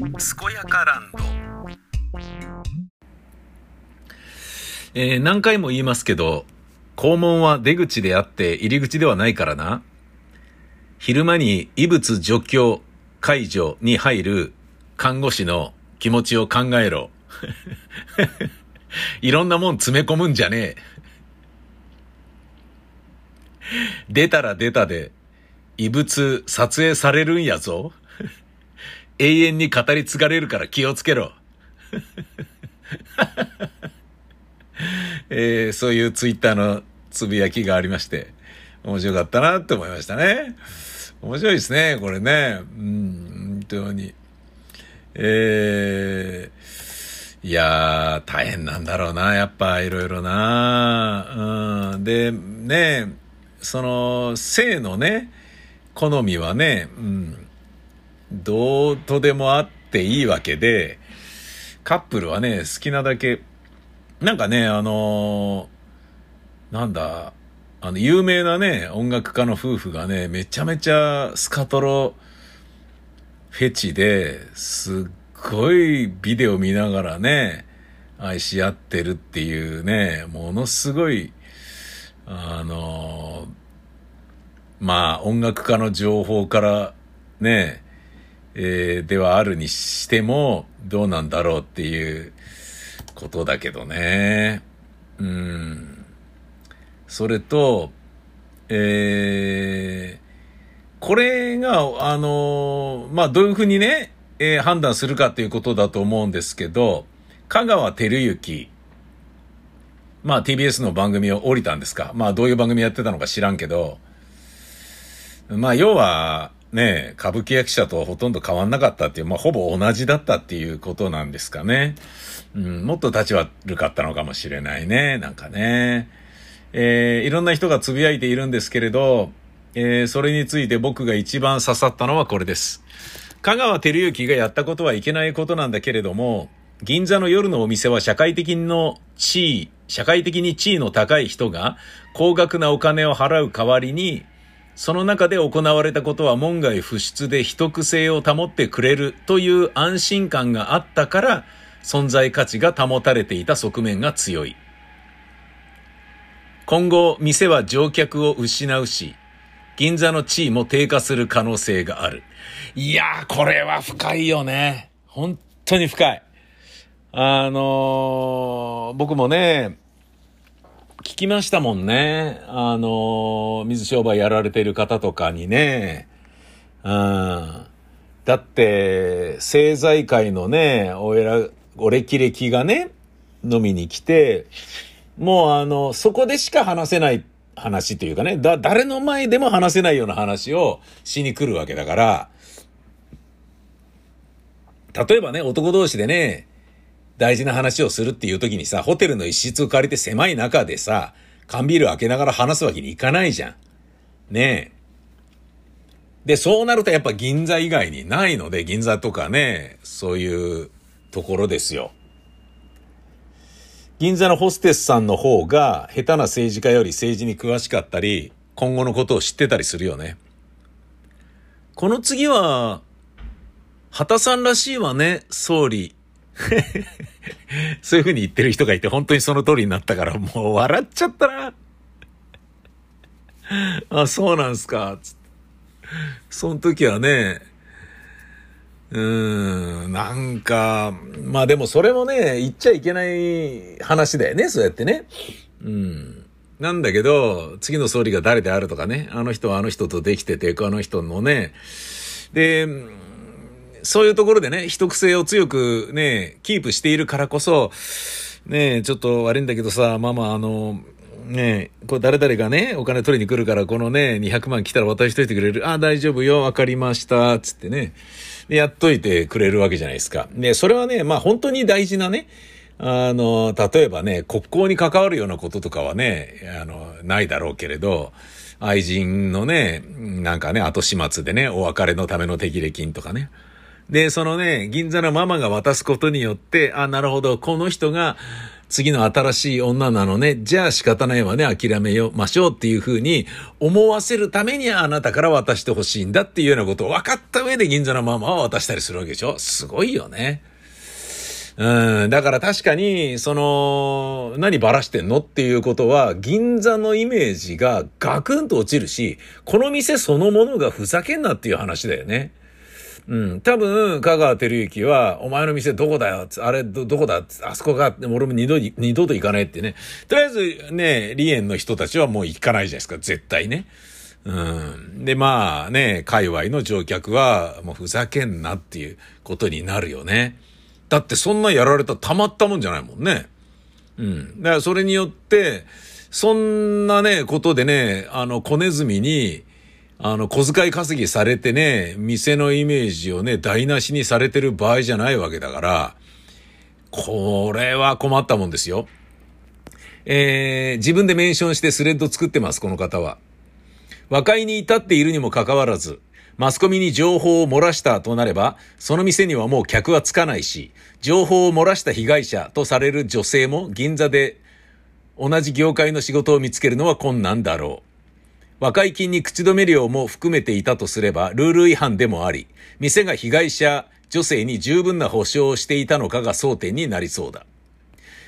健やかランドえー何回も言いますけど、肛門は出口であって入り口ではないからな。昼間に異物除去解除に入る看護師の気持ちを考えろ。いろんなもん詰め込むんじゃねえ。出たら出たで、異物撮影されるんやぞ。永遠に語り継がれるから気をつけろ。えーそういうツイッターのつぶやきがありまして、面白かったなって思いましたね。面白いですね、これね。うん、本当に。えー、いやー、大変なんだろうな、やっぱ、いろいろな。うん、で、ね、その、性のね、好みはね、うん、どうとでもあっていいわけで、カップルはね、好きなだけ、なんかね、あのーなんだ、あの、有名なね、音楽家の夫婦がね、めちゃめちゃスカトロフェチで、すっごいビデオ見ながらね、愛し合ってるっていうね、ものすごい、あのーまあ、音楽家の情報からね、えーではあるにしても、どうなんだろうっていうことだけどね。うん。それと、えーこれが、あのまあ、どういうふうにね、えー判断するかっていうことだと思うんですけど、香川照之、まあ TBS の番組を降りたんですか。まあどういう番組やってたのか知らんけど、まあ要はね、歌舞伎役者とはほとんど変わんなかったっていう、まあほぼ同じだったっていうことなんですかね。うん、もっと立ち悪かったのかもしれないね、なんかね。えーいろんな人がつぶやいているんですけれど、えーそれについて僕が一番刺さったのはこれです。香川照之がやったことはいけないことなんだけれども、銀座の夜のお店は社会的の地位、社会的に地位の高い人が高額なお金を払う代わりに、その中で行われたことは門外不出で秘匿性を保ってくれるという安心感があったから、存在価値が保たれていた側面が強い。今後、店は乗客を失うし、銀座の地位も低下する可能性がある。いやー、これは深いよね。本当に深い。あのー僕もね、聞きましたもんね。あの水商売やられてる方とかにね。うん。だって、政財界のね、おえら、お歴々がね、飲みに来て、もうあの、そこでしか話せない話というかね、だ、誰の前でも話せないような話をしに来るわけだから、例えばね、男同士でね、大事な話をするっていう時にさ、ホテルの一室を借りて狭い中でさ、缶ビール開けながら話すわけにいかないじゃん。ねえ。で、そうなるとやっぱ銀座以外にないので、銀座とかね、そういうところですよ。銀座のホステスさんの方が下手な政治家より政治に詳しかったり、今後のことを知ってたりするよね。この次は、畑さんらしいわね、総理。そういう風に言ってる人がいて、本当にその通りになったから、もう笑っちゃったな。あ、そうなんすか、その時はね、うーん、なんか、まあでもそれもね、言っちゃいけない話だよね、そうやってね。うん。なんだけど、次の総理が誰であるとかね、あの人はあの人とできてて、あの人のね、で、そういうところでね、秘匿性を強くね、キープしているからこそ、ねちょっと悪いんだけどさ、ママ、あの、ねこれ誰々がね、お金取りに来るから、このね、200万来たら渡しといてくれる。あ、大丈夫よ、わかりました、つってね。で、やっといてくれるわけじゃないですか。で、それはね、まあ本当に大事なね、あの、例えばね、国交に関わるようなこととかはね、あの、ないだろうけれど、愛人のね、なんかね、後始末でね、お別れのための手切れ金とかね。で、そのね、銀座のママが渡すことによって、あ、なるほど、この人が、次の新しい女なのね。じゃあ仕方ないわね。諦めよましょうっていうふうに思わせるためにあなたから渡してほしいんだっていうようなことを分かった上で銀座のママは渡したりするわけでしょすごいよね。うん、だから確かに、その、何ばらしてんのっていうことは、銀座のイメージがガクンと落ちるし、この店そのものがふざけんなっていう話だよね。うん。多分、香川照之は、お前の店どこだよあれ、ど、どこだあそこが、俺も二度、二度と行かないってね。とりあえずね、リエンの人たちはもう行かないじゃないですか、絶対ね。うん。で、まあね、界隈の乗客は、もうふざけんなっていうことになるよね。だってそんなやられたらたまったもんじゃないもんね。うん。だからそれによって、そんなね、ことでね、あの、小ネズミに、あの、小遣い稼ぎされてね、店のイメージをね、台無しにされてる場合じゃないわけだから、これは困ったもんですよ。えー、自分でメンションしてスレッド作ってます、この方は。和解に至っているにもかかわらず、マスコミに情報を漏らしたとなれば、その店にはもう客はつかないし、情報を漏らした被害者とされる女性も銀座で同じ業界の仕事を見つけるのは困難だろう。和解金に口止め料も含めていたとすれば、ルール違反でもあり、店が被害者女性に十分な保証をしていたのかが争点になりそうだ。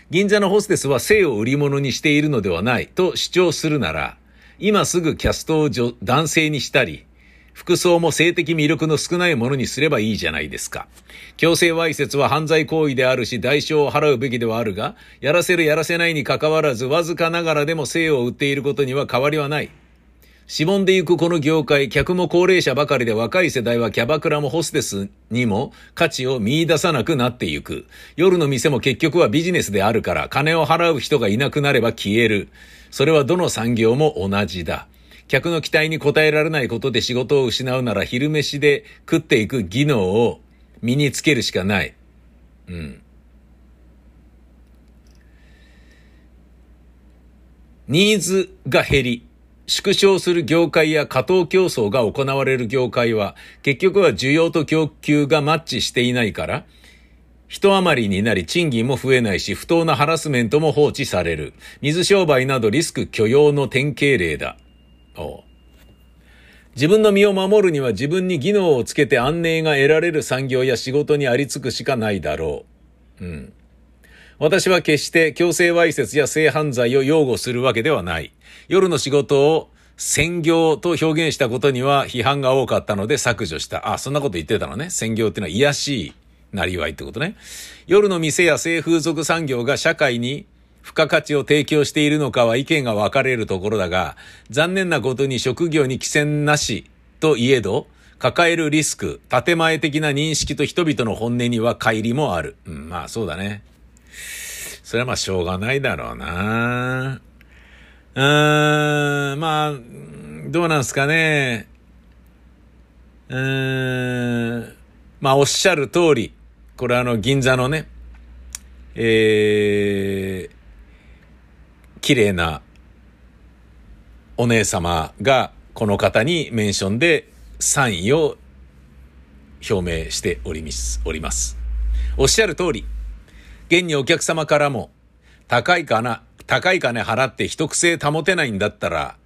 銀座のホステスは性を売り物にしているのではないと主張するなら、今すぐキャストを男性にしたり、服装も性的魅力の少ないものにすればいいじゃないですか。強制わいせつは犯罪行為であるし、代償を払うべきではあるが、やらせるやらせないに関わらず、わずかながらでも性を売っていることには変わりはない。しぼんでゆくこの業界、客も高齢者ばかりで若い世代はキャバクラもホステスにも価値を見出さなくなってゆく。夜の店も結局はビジネスであるから、金を払う人がいなくなれば消える。それはどの産業も同じだ。客の期待に応えられないことで仕事を失うなら昼飯で食っていく技能を身につけるしかない。うん。ニーズが減り、縮小する業界や過当競争が行われる業界は、結局は需要と供給がマッチしていないから、人余りになり賃金も増えないし、不当なハラスメントも放置される。水商売などリスク許容の典型例だ。自分の身を守るには自分に技能をつけて安寧が得られる産業や仕事にありつくしかないだろう。うん。私は決して強制わいせつや性犯罪を擁護するわけではない。夜の仕事を専業と表現したことには批判が多かったので削除した。あ、そんなこと言ってたのね。専業っていうのは癒しいなりわいってことね。夜の店や性風俗産業が社会に付加価値を提供しているのかは意見が分かれるところだが、残念なことに職業に寄せなしといえど、抱えるリスク、建前的な認識と人々の本音には乖離もある。うん、まあそうだね。それはまあしょうがないだろうな。うーん、まあ、どうなんすかね。うーん、まあおっしゃる通り、これあの銀座のね、えー、綺麗なお姉様がこの方にメンションでサインを表明しております。おります。おっしゃる通り、現にお客様からも、高いかな、高い金払って一癖保てないんだったら、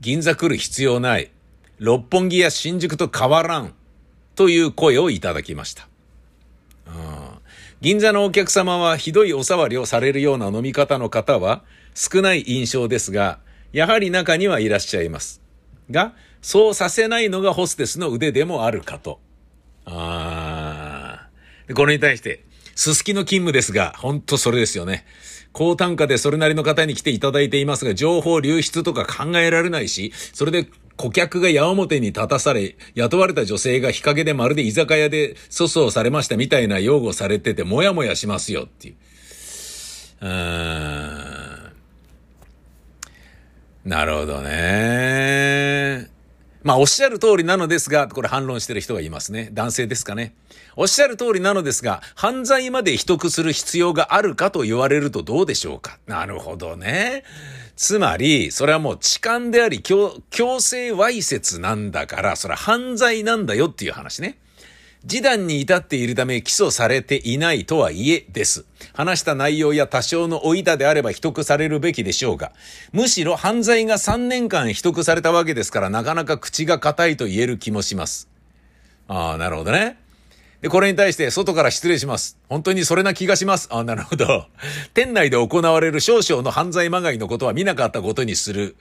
銀座来る必要ない。六本木や新宿と変わらん。という声をいただきました。うん銀座のお客様はひどいお触りをされるような飲み方の方は少ない印象ですが、やはり中にはいらっしゃいます。が、そうさせないのがホステスの腕でもあるかと。あー。これに対して、すすきの勤務ですが、ほんとそれですよね。高単価でそれなりの方に来ていただいていますが、情報流出とか考えられないし、それで顧客が矢面に立たされ、雇われた女性が日陰でまるで居酒屋で粗相されましたみたいな擁護されてて、もやもやしますよっていう。うーん。なるほどね。まあ、おっしゃる通りなのですが、これ反論してる人がいますね。男性ですかね。おっしゃる通りなのですが、犯罪まで秘匿する必要があるかと言われるとどうでしょうか。なるほどね。つまり、それはもう痴漢であり、強、強制わいせつなんだから、それは犯罪なんだよっていう話ね。示談に至っているため起訴されていないとはいえです。話した内容や多少の老いたであれば秘匿されるべきでしょうが、むしろ犯罪が3年間秘匿されたわけですからなかなか口が硬いと言える気もします。ああ、なるほどね。で、これに対して外から失礼します。本当にそれな気がします。あ、なるほど。店内で行われる少々の犯罪まがいのことは見なかったことにする。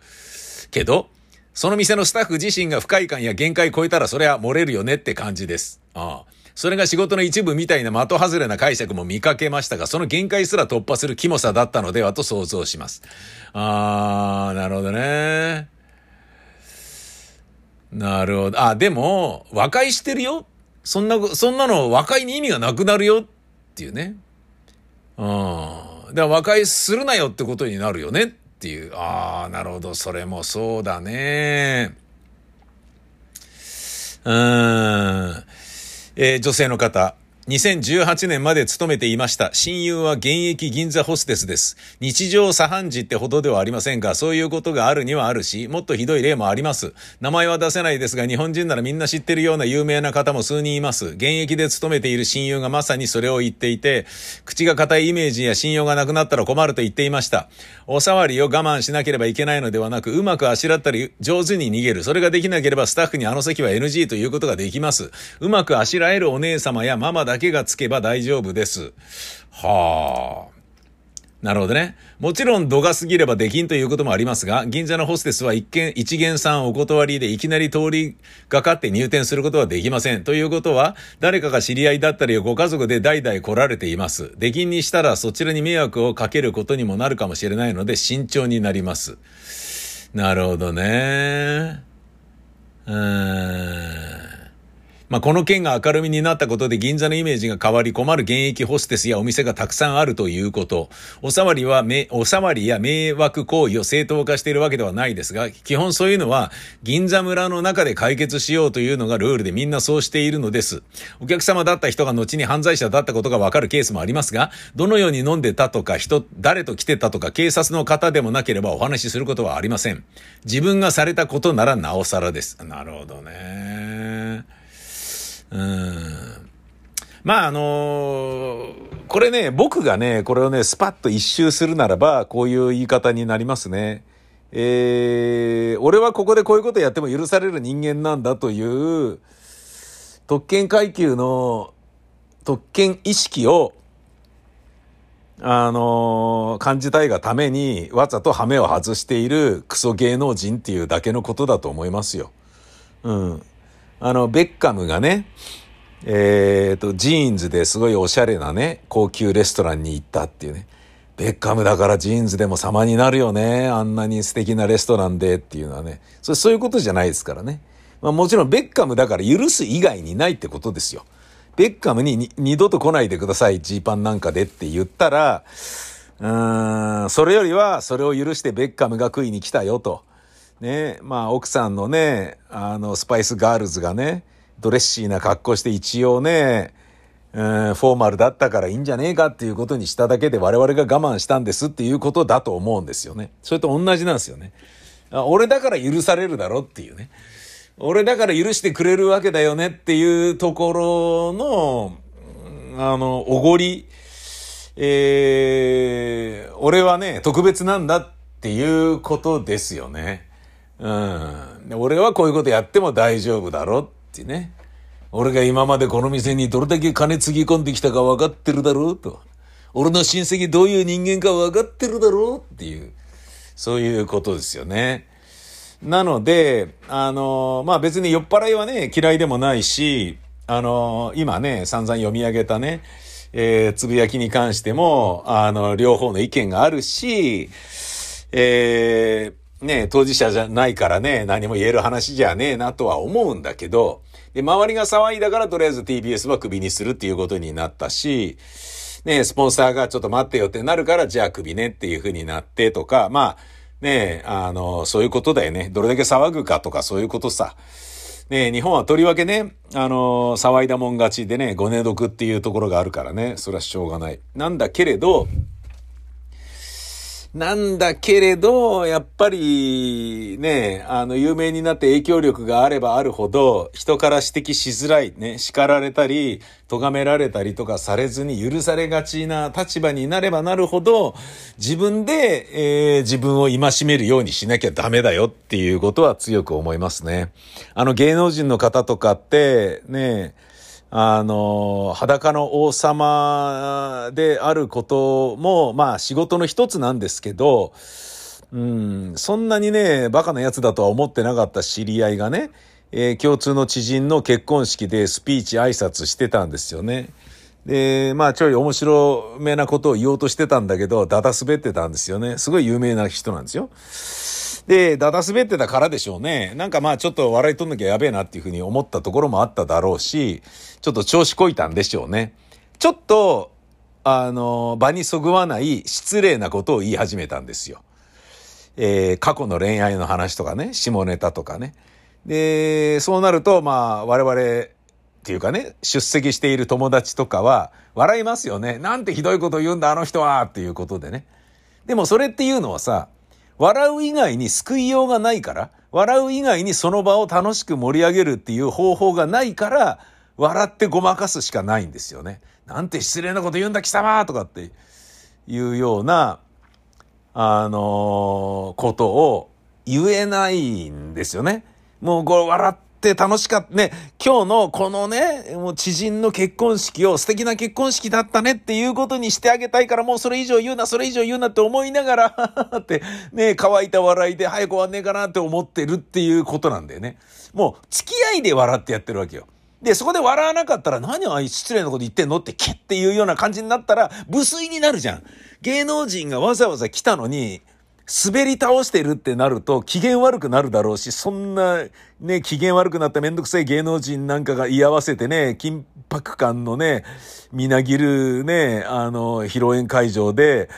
けど、その店のスタッフ自身が不快感や限界超えたらそれは漏れるよねって感じです。ああ。それが仕事の一部みたいな的外れな解釈も見かけましたが、その限界すら突破するキモさだったのではと想像します。あー、なるほどね。なるほど。あ、でも、和解してるよそんな、そんなの和解に意味がなくなるよっていうね。うん。だから和解するなよってことになるよねっていう。ああ、なるほど。それもそうだね。うん。えー、女性の方。2018年まで勤めていました。親友は現役銀座ホステスです。日常茶飯事ってほどではありませんが、そういうことがあるにはあるし、もっとひどい例もあります。名前は出せないですが、日本人ならみんな知ってるような有名な方も数人います。現役で勤めている親友がまさにそれを言っていて、口が硬いイメージや信用がなくなったら困ると言っていました。お触りを我慢しなければいけないのではなく、うまくあしらったり、上手に逃げる。それができなければスタッフにあの席は NG ということができます。うまくあしらえるお姉様やママだだけがつけば大丈夫です。はあ。なるほどね。もちろん度が過ぎればできんということもありますが、銀座のホステスは一見、一元さんお断りでいきなり通りがかって入店することはできません。ということは、誰かが知り合いだったりご家族で代々来られています。出禁にしたらそちらに迷惑をかけることにもなるかもしれないので慎重になります。なるほどね。うーん。まあ、この件が明るみになったことで銀座のイメージが変わり困る現役ホステスやお店がたくさんあるということ。おさわりは、おさわりや迷惑行為を正当化しているわけではないですが、基本そういうのは銀座村の中で解決しようというのがルールでみんなそうしているのです。お客様だった人が後に犯罪者だったことがわかるケースもありますが、どのように飲んでたとか、人、誰と来てたとか、警察の方でもなければお話しすることはありません。自分がされたことならなおさらです。なるほどね。うん。まあ、あのー、これね、僕がね、これをね、スパッと一周するならば、こういう言い方になりますね。えー、俺はここでこういうことやっても許される人間なんだという、特権階級の特権意識を、あのー、感じたいがために、わざとハメを外しているクソ芸能人っていうだけのことだと思いますよ。うん。あの、ベッカムがね、えっ、ー、と、ジーンズですごいおしゃれなね、高級レストランに行ったっていうね。ベッカムだからジーンズでも様になるよね。あんなに素敵なレストランでっていうのはね。それそういうことじゃないですからね。まあもちろんベッカムだから許す以外にないってことですよ。ベッカムに二度と来ないでください、ジーパンなんかでって言ったら、うーん、それよりはそれを許してベッカムが食いに来たよと。ね、まあ奥さんのね、あの、スパイスガールズがね、ドレッシーな格好して一応ね、うん、フォーマルだったからいいんじゃねえかっていうことにしただけで我々が我慢したんですっていうことだと思うんですよね。それと同じなんですよね。俺だから許されるだろっていうね。俺だから許してくれるわけだよねっていうところの、あの、おごり、えー、俺はね、特別なんだっていうことですよね。うん。俺はこういうことやっても大丈夫だろってね。俺が今までこの店にどれだけ金つぎ込んできたか分かってるだろうと。俺の親戚どういう人間か分かってるだろうっていう、そういうことですよね。なので、あの、まあ別に酔っ払いはね、嫌いでもないし、あの、今ね、散々読み上げたね、えー、つぶやきに関しても、あの、両方の意見があるし、えー、ね、当事者じゃないからね、何も言える話じゃねえなとは思うんだけど、で、周りが騒いだからとりあえず TBS はクビにするっていうことになったし、ね、スポンサーがちょっと待ってよってなるから、じゃあクビねっていう風になってとか、まあ、ね、あの、そういうことだよね。どれだけ騒ぐかとかそういうことさ。ね日本はとりわけね、あの、騒いだもん勝ちでね、ごね毒っていうところがあるからね、それはしょうがない。なんだけれど、なんだけれど、やっぱり、ね、あの、有名になって影響力があればあるほど、人から指摘しづらい、ね、叱られたり、咎められたりとかされずに許されがちな立場になればなるほど、自分で、えー、自分を戒めるようにしなきゃダメだよっていうことは強く思いますね。あの、芸能人の方とかって、ね、あの、裸の王様であることも、まあ仕事の一つなんですけど、うん、そんなにね、バカな奴だとは思ってなかった知り合いがね、えー、共通の知人の結婚式でスピーチ挨拶してたんですよね。で、まあちょい面白めなことを言おうとしてたんだけど、だだ滑ってたんですよね。すごい有名な人なんですよ。で、だだ滑ってたからでしょうね。なんかまあちょっと笑い取んなきゃやべえなっていうふうに思ったところもあっただろうし、ちょっと調子こいたんでしょうね。ちょっと、あの、場にそぐわない失礼なことを言い始めたんですよ。えー、過去の恋愛の話とかね、下ネタとかね。で、そうなると、まあ、我々っていうかね、出席している友達とかは、笑いますよね。なんてひどいこと言うんだ、あの人はっていうことでね。でもそれっていうのはさ、笑う以外に救いようがないから、笑う以外にその場を楽しく盛り上げるっていう方法がないから、笑ってごまかすしかないんですよね。なんて失礼なこと言うんだ貴様とかっていうような、あのー、ことを言えないんですよね。もうこれ笑って楽しかったね。今日のこのね、もう知人の結婚式を素敵な結婚式だったねっていうことにしてあげたいからもうそれ以上言うな、それ以上言うなって思いながらってね、乾いた笑いで早く終わんねえかなって思ってるっていうことなんだよね。もう付き合いで笑ってやってるわけよ。で、そこで笑わなかったら何あい失礼なこと言ってんのってキッっていうような感じになったら無粋になるじゃん。芸能人がわざわざ来たのに、滑り倒してるってなると機嫌悪くなるだろうし、そんなね、機嫌悪くなっためんどくさい芸能人なんかが居合わせてね、緊迫感のね、みなぎるね、あの、披露宴会場で、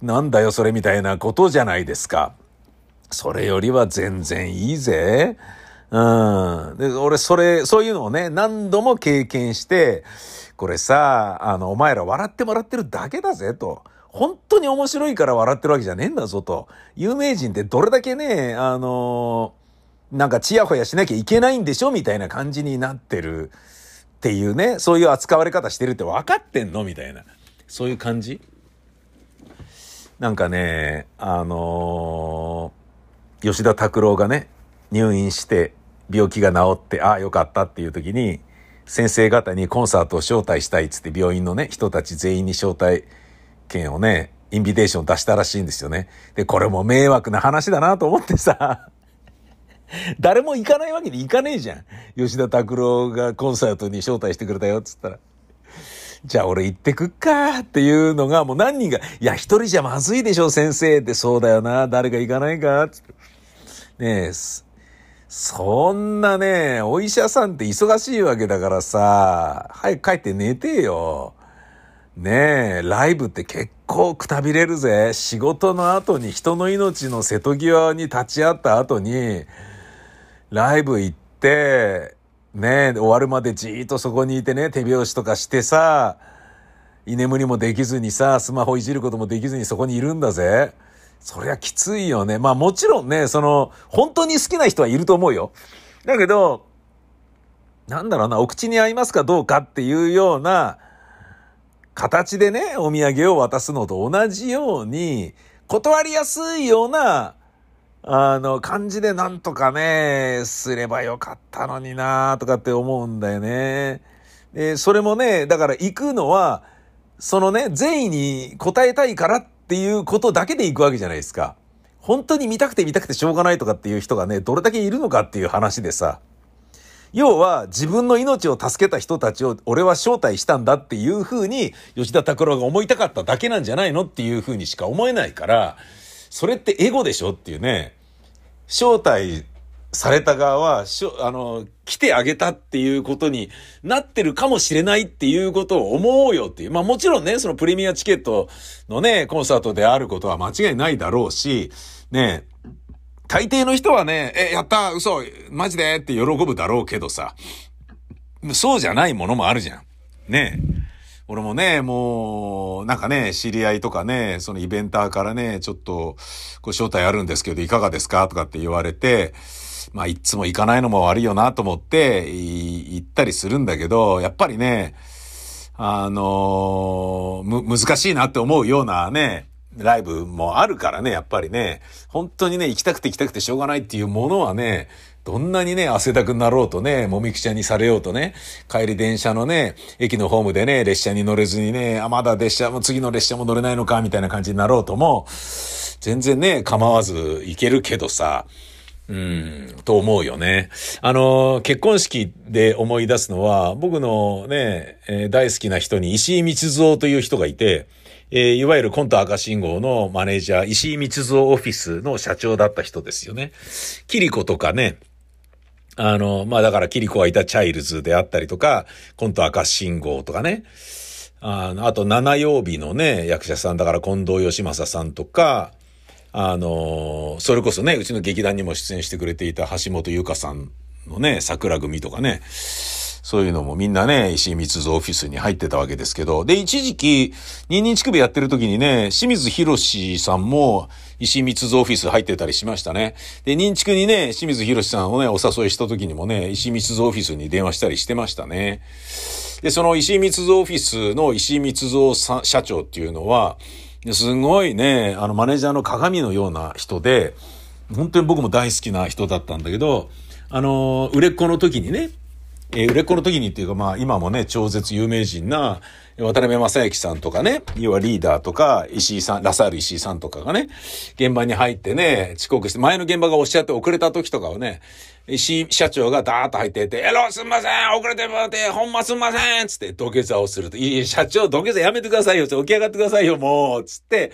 なんだよそれみたいなことじゃないですか。それよりは全然いいぜ。うん。で、俺、それ、そういうのをね、何度も経験して、これさ、あの、お前ら笑ってもらってるだけだぜ、と。本当に面白いから笑ってるわけじゃねえんだぞ、と。有名人ってどれだけね、あのなんかチヤホヤしなきゃいけないんでしょみたいな感じになってるっていうね、そういう扱われ方してるって分かってんのみたいな。そういう感じ？なんかね、あのー、吉田拓郎がね、入院して、病気が治って、ああ、よかったっていう時に、先生方にコンサートを招待したいっつって病院のね、人たち全員に招待券をね、インビテーション出したらしいんですよね。で、これも迷惑な話だなと思ってさ、誰も行かないわけにいかねえじゃん。吉田拓郎がコンサートに招待してくれたよっつったら。じゃあ俺行ってくっかっていうのがもう何人が、いや一人じゃまずいでしょ先生ってそうだよな、誰か行かないかつって。ねえ、そんなね、お医者さんって忙しいわけだからさ、早く帰って寝てよ。ねえ、ライブって結構くたびれるぜ。仕事の後に人の命の瀬戸際に立ち会った後に、ライブ行って、ねえ、終わるまでじーっとそこにいてね、手拍子とかしてさ、居眠りもできずにさ、スマホいじることもできずにそこにいるんだぜ。そりゃきついよね。まあもちろんね、その、本当に好きな人はいると思うよ。だけど、なんだろうな、お口に合いますかどうかっていうような形でね、お土産を渡すのと同じように、断りやすいような、あの、感じでなんとかね、すればよかったのになとかって思うんだよね。で、それもね、だから行くのは、そのね、善意に応えたいからっていうことだけで行くわけじゃないですか。本当に見たくて見たくてしょうがないとかっていう人がね、どれだけいるのかっていう話でさ。要は自分の命を助けた人たちを俺は招待したんだっていうふうに吉田拓郎が思いたかっただけなんじゃないのっていうふうにしか思えないから、それってエゴでしょっていうね。招待された側は、あの、来てあげたっていうことになってるかもしれないっていうことを思うよっていう。まあもちろんね、そのプレミアチケットのね、コンサートであることは間違いないだろうし、ね、大抵の人はね、え、やった嘘マジでって喜ぶだろうけどさ、そうじゃないものもあるじゃん。ね俺もね、もう、なんかね、知り合いとかね、そのイベンターからね、ちょっと、ご招待あるんですけど、いかがですかとかって言われて、まあ、いつも行かないのも悪いよなと思って、行ったりするんだけど、やっぱりね、あのー、む、難しいなって思うようなね、ライブもあるからね、やっぱりね、本当にね、行きたくて行きたくてしょうがないっていうものはね、どんなにね、汗だくになろうとね、もみくちゃにされようとね、帰り電車のね、駅のホームでね、列車に乗れずにね、あ、まだ列車も次の列車も乗れないのか、みたいな感じになろうとも、全然ね、構わず行けるけどさ、うん、と思うよね。あの、結婚式で思い出すのは、僕のね、えー、大好きな人に石井光蔵という人がいて、えー、いわゆるコント赤信号のマネージャー、石井光蔵オフィスの社長だった人ですよね。キリコとかね、あの、まあだからキリコがいたチャイルズであったりとか、コント赤信号とかね、あ、あと七曜日のね、役者さんだから近藤義正さんとか、あの、それこそね、うちの劇団にも出演してくれていた橋本優香さんのね、桜組とかね、そういうのもみんなね、石井光蔵オフィスに入ってたわけですけど、で、一時期、二人乳首やってる時にね、清水博さんも石井光蔵オフィス入ってたりしましたね。で、認知区にね、清水博さんをね、お誘いした時にもね、石井光蔵オフィスに電話したりしてましたね。で、その石井光蔵オフィスの石井光蔵社長っていうのは、すごいね、あの、マネージャーの鏡のような人で、本当に僕も大好きな人だったんだけど、あの、売れっ子の時にね、えー、売れっ子の時にっていうか、まあ、今もね、超絶有名人な、渡辺正行さんとかね、要はリーダーとか、石井さん、ラサール石井さんとかがね、現場に入ってね、遅刻して、前の現場がおっしゃって遅れた時とかをね、石井社長がダーッと入ってて、えろ、すんません遅れてもらって、ほんますんませんつって土下座をすると、いい、社長土下座やめてくださいよ起き上がってくださいよ、もうつって、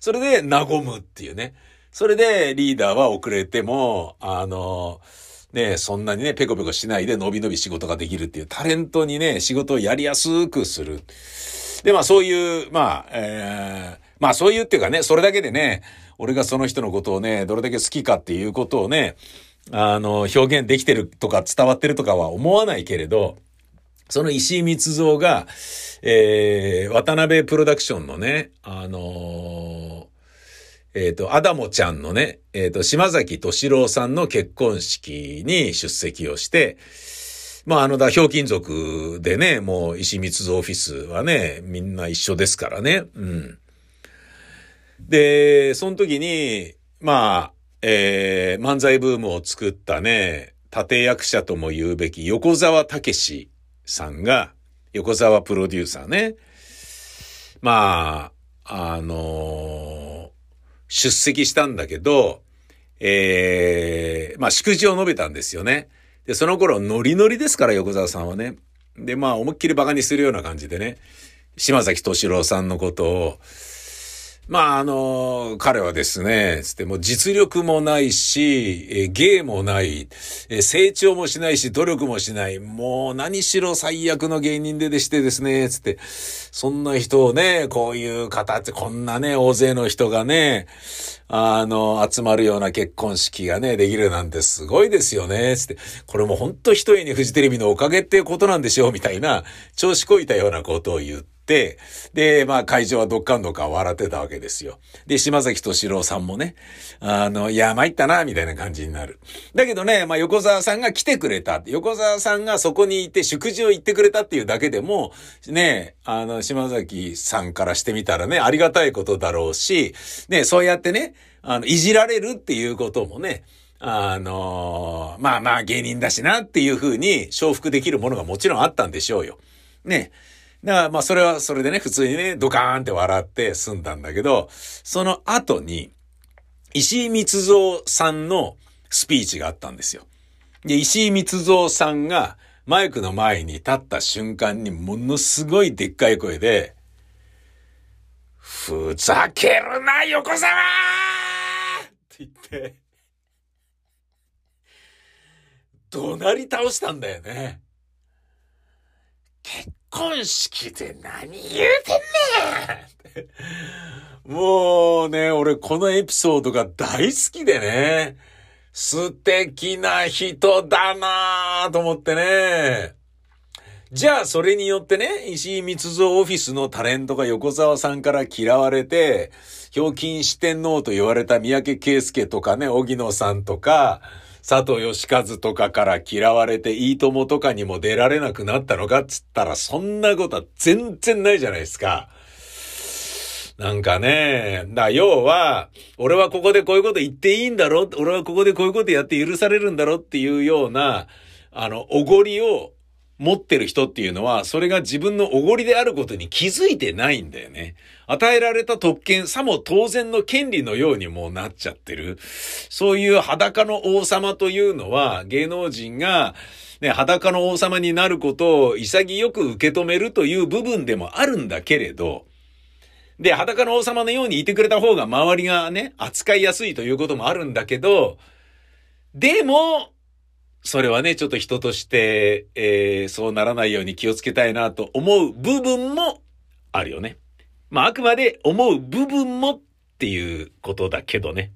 それで和むっていうね。それでリーダーは遅れても、あの、ね、そんなにね、ペコペコしないで伸び伸び仕事ができるっていうタレントにね、仕事をやりやすくする。で、まあそういう、まあ、えー、まあそういうっていうかね、それだけでね、俺がその人のことをね、どれだけ好きかっていうことをね、あの、表現できてるとか伝わってるとかは思わないけれど、その石井光蔵が、えー、渡辺プロダクションのね、あのー、えっ、ー、と、アダモちゃんのね、えっ、ー、と、島崎敏郎さんの結婚式に出席をして、まあ、あの、だ、ひょうきん族でね、もう、石光蔵オフィスはね、みんな一緒ですからね。うん。で、その時に、まあ、えー、漫才ブームを作ったね、立役者とも言うべき横沢武さんが、横沢プロデューサーね。まあ、あのー、出席したんだけど、えー、まあ祝辞を述べたんですよね。で、その頃ノリノリですから、横澤さんはね。で、まあ思いっきり馬鹿にするような感じでね、島崎敏郎さんのことを、まあ、あの、彼はですね、つっても実力もないし、え芸もない、え成長もしないし、努力もしない、もう何しろ最悪の芸人ででしてですね、つって、そんな人をね、こういう形、こんなね、大勢の人がね、あの、集まるような結婚式がね、できるなんてすごいですよね、つって。これも本当一重にフジテレビのおかげっていうことなんでしょう、みたいな、調子こいたようなことを言って、で、まあ会場はどっかんどっか笑ってたわけですよ。で、島崎敏郎さんもね、あの、いや、参ったな、みたいな感じになる。だけどね、まあ横澤さんが来てくれた。横澤さんがそこにいて祝辞を言ってくれたっていうだけでも、ね、あの、島崎さんからしてみたらね、ありがたいことだろうし、ね、そうやってね、あの、いじられるっていうこともね、あのー、まあまあ芸人だしなっていうふうに承服できるものがもちろんあったんでしょうよ。ね。だからまあそれはそれでね、普通にね、ドカーンって笑って済んだんだけど、その後に、石井光蔵さんのスピーチがあったんですよ。で、石井光蔵さんがマイクの前に立った瞬間にものすごいでっかい声で、ふざけるな、横沢って言って、怒鳴り倒したんだよね。結婚式で何言うてんねんもうね、俺このエピソードが大好きでね、素敵な人だなぁと思ってね。じゃあ、それによってね、石井密造オフィスのタレントが横澤さんから嫌われて、ひょうきん四天王と言われた三宅圭介とかね、荻野さんとか、佐藤義和とかから嫌われて、いいともとかにも出られなくなったのかっつったら、そんなことは全然ないじゃないですか。なんかね、だ要は、俺はここでこういうこと言っていいんだろ俺はここでこういうことやって許されるんだろっていうような、あの、おごりを持ってる人っていうのは、それが自分のおごりであることに気づいてないんだよね。与えられた特権、さも当然の権利のようにもうなっちゃってる。そういう裸の王様というのは、芸能人が、ね、裸の王様になることを潔く受け止めるという部分でもあるんだけれど、で、裸の王様のようにいてくれた方が周りがね、扱いやすいということもあるんだけど、でも、それはね、ちょっと人として、えー、そうならないように気をつけたいなと思う部分もあるよね。まあ、あくまで思う部分もっていうことだけどね。